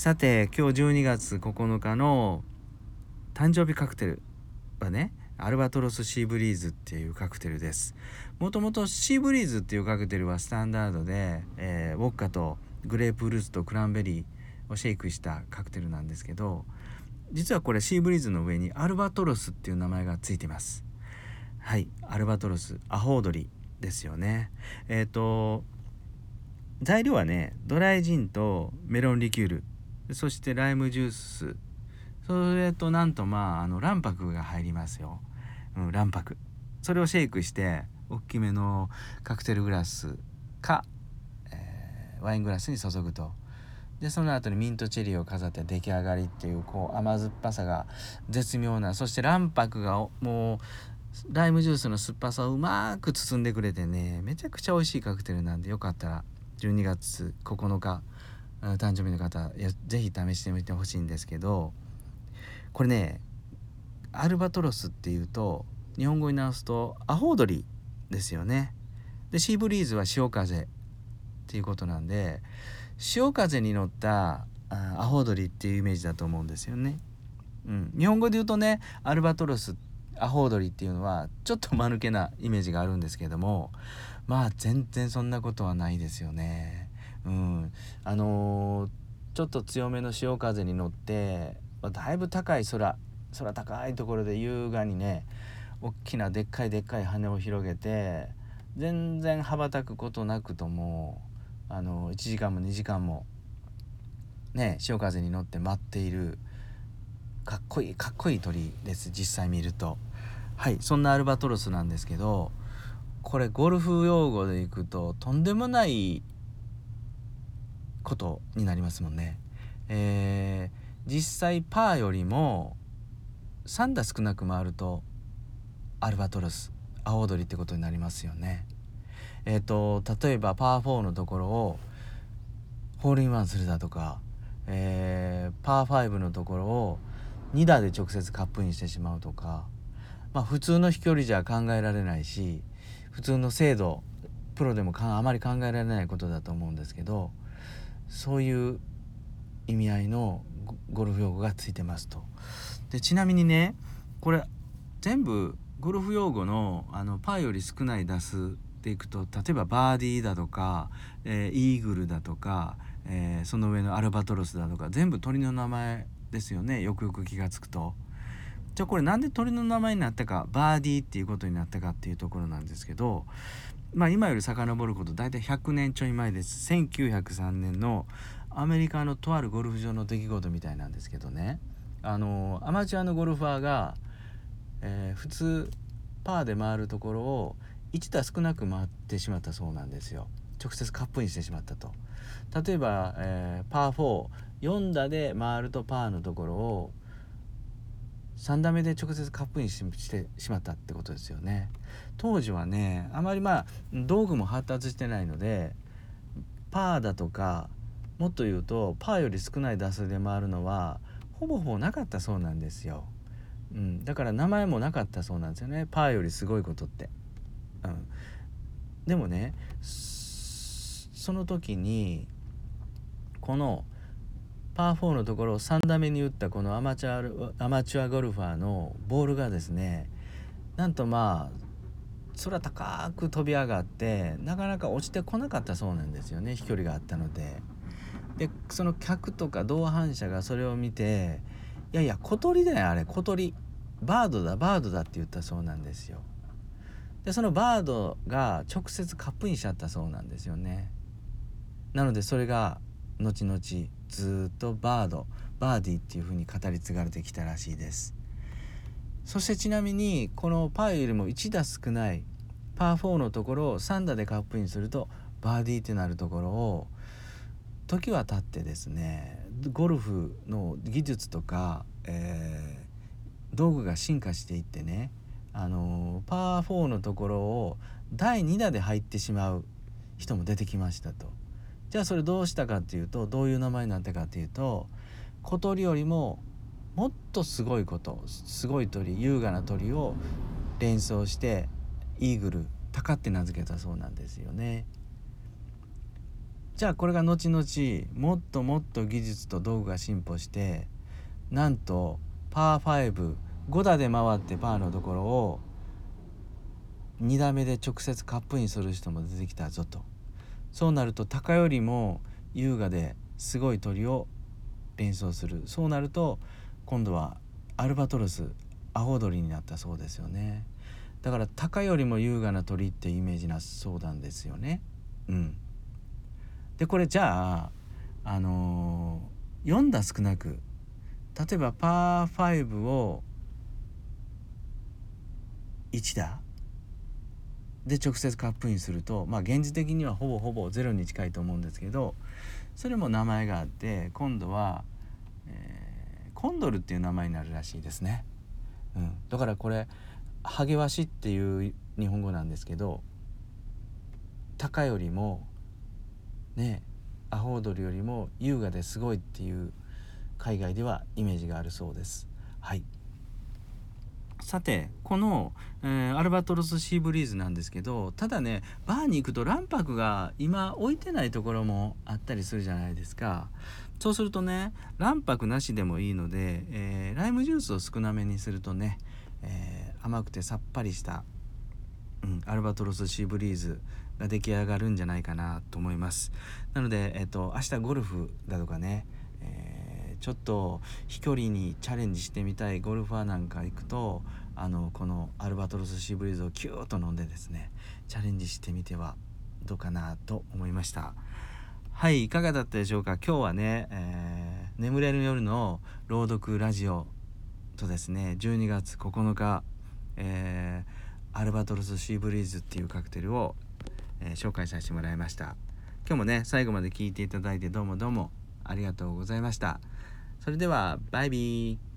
さて今日12月9日の誕生日カクテルはねアルバトロスシーブリーズっていうカクテルです。もともとシーブリーズっていうカクテルはスタンダードで、えー、ウォッカとグレープフルーツとクランベリーをシェイクしたカクテルなんですけど実はこれシーブリーズの上にアルバトロスっていう名前がついてます。はいアルバトロスアホウドリですよね。えっ、ー、と材料はねドライジンとメロンリキュールそしてライムジュース。それとなんとまああの卵白が入りますよ、うん、卵白。それをシェイクして大きめのカクテルグラスか、えー、ワイングラスに注ぐと。でその後にミントチェリーを飾って出来上がりっていうこう甘酸っぱさが絶妙なそして卵白がもうライムジュースの酸っぱさをうまく包んでくれてねめちゃくちゃ美味しいカクテルなんでよかったら12月9日誕生日の方是非試してみてほしいんですけどこれねアルバトロスっていうと日本語に直すとアホウドリですよね。でシーブリーズは潮風っていうことなんで潮風に乗ったアホウドリっていうイメージだと思うんですよね。うん、日本語で言うとねアルバトロスアホウドリっていうのはちょっと間抜けなイメージがあるんですけどもまあ全然そんなことはないですよね。うん、あのー、ちょっと強めの潮風に乗ってまだいぶ高い空空高いところで優雅にね大きなでっかいでっかい羽を広げて全然羽ばたくことなくともあの1時間も2時間もね潮風に乗って待っているかっこいいかっこいい鳥です実際見ると。はいそんなアルバトロスなんですけどこれゴルフ用語でいくととんでもないことになりますもんね。えー、実際パーよりも3打少なく回るとアルバトロス青鳥ってことになりますよね。え、ー、と例えばパー4のところをホールインワンするだとか、えー、パー5のところを2打で直接カップインしてしまうとか、まあ、普通の飛距離じゃ考えられないし普通の精度プロでもあまり考えられないことだと思うんですけどそういう意味合いのゴルフ用語がついてますと。でちなみにねこれ全部ゴルフ用語のあのパーより少ない打数でいくと例えばバーディーだとか、えー、イーグルだとか、えー、その上のアルバトロスだとか全部鳥の名前ですよねよくよく気が付くと。じゃあこれなんで鳥の名前になったかバーディーっていうことになったかっていうところなんですけどまあ今より遡ること大体100年ちょい前です。1903年のアメリカのとあるゴルフ場の出来事みたいなんですけどね。あのアマチュアのゴルファーが、えー、普通パーで回るところを1打少なく回ってしまったそうなんですよ。直接カップインしてしまったと。例えば、えー、パー44打で回るとパーのところを3打目で直接カップインしてしまったってことですよね。当時はねあまりまあ道具も発達してないのでパーだとかもっと言うとパーより少ない打数で回るのはほぼほぼなかったそうなんですよ、うん、だから名前もなかったそうなんですよね。パーよりすごいことって、うん、でもねその時にこのパー4のところを3打目に打ったこのアマチュアアマチュアゴルファーのボールがですねなんとまあ空高く飛び上がってなかなか落ちてこなかったそうなんですよね飛距離があったので。でその客とか同伴者がそれを見て「いやいや小鳥だよあれ小鳥バードだバードだ」って言ったそうなんですよ。でそのバードが直接カップインしちゃったそうなんですよね。なのでそれが後々ずっとバードバーディっていう風に語り継がれてきたらしいですそしてちなみにこのパーよりも1打少ないパー4のところを3打でカップインするとバーディーってなるところを時は経ってですねゴルフの技術とか、えー、道具が進化していってねあのパー4のところを第2打で入ってしまう人も出てきましたと。じゃあそれどうしたかっていうとどういう名前になったかっていうと小鳥よりももっとすごいことすごい鳥優雅な鳥を連想してイーグルタカって名付けたそうなんですよね。じゃあこれが後々もっともっと技術と道具が進歩してなんとパー55打で回ってパーのところを2打目で直接カップインする人も出てきたぞとそうなると鷹よりも優雅ですごい鳥を連想する。そうなると今度はアルバトロスアホ鳥になったそうですよね。だから鷹よりも優雅な鳥ってイメージなそうなんですよね。うん。でこれじゃああのー、4打少なく例えばパー5を1打？で直接カップインするとまあ現実的にはほぼほぼゼロに近いと思うんですけどそれも名前があって今度は、えー、コンドルっていう名前になるらしいですね。うん、だからこれハゲワシっていう日本語なんですけど鷹よりもねアホウドリよりも優雅ですごいっていう海外ではイメージがあるそうです。はいさてこの、えー、アルバトロスシーブリーズなんですけどただねバーに行くと卵白が今置いてないところもあったりするじゃないですか。そうするとね卵白なしでもいいので、えー、ライムジュースを少なめにするとね、えー、甘くてさっぱりした、うん、アルバトロスシーブリーズが出来上がるんじゃないかなと思います。なので、えーと、明日ゴルフだとかね、えちょっと飛距離にチャレンジしてみたいゴルファーなんか行くとあのこのアルバトロスシーブリーズをキューッと飲んでですねチャレンジしてみてはどうかなと思いました。はいいかがだったでしょうか？今日はね、えー、眠れる夜の朗読ラジオとですね12月9日、えー、アルバトロスシーブリーズっていうカクテルを、えー、紹介させてもらいました。今日もね最後まで聞いていただいてどうもどうもありがとうございました。それではバイビー。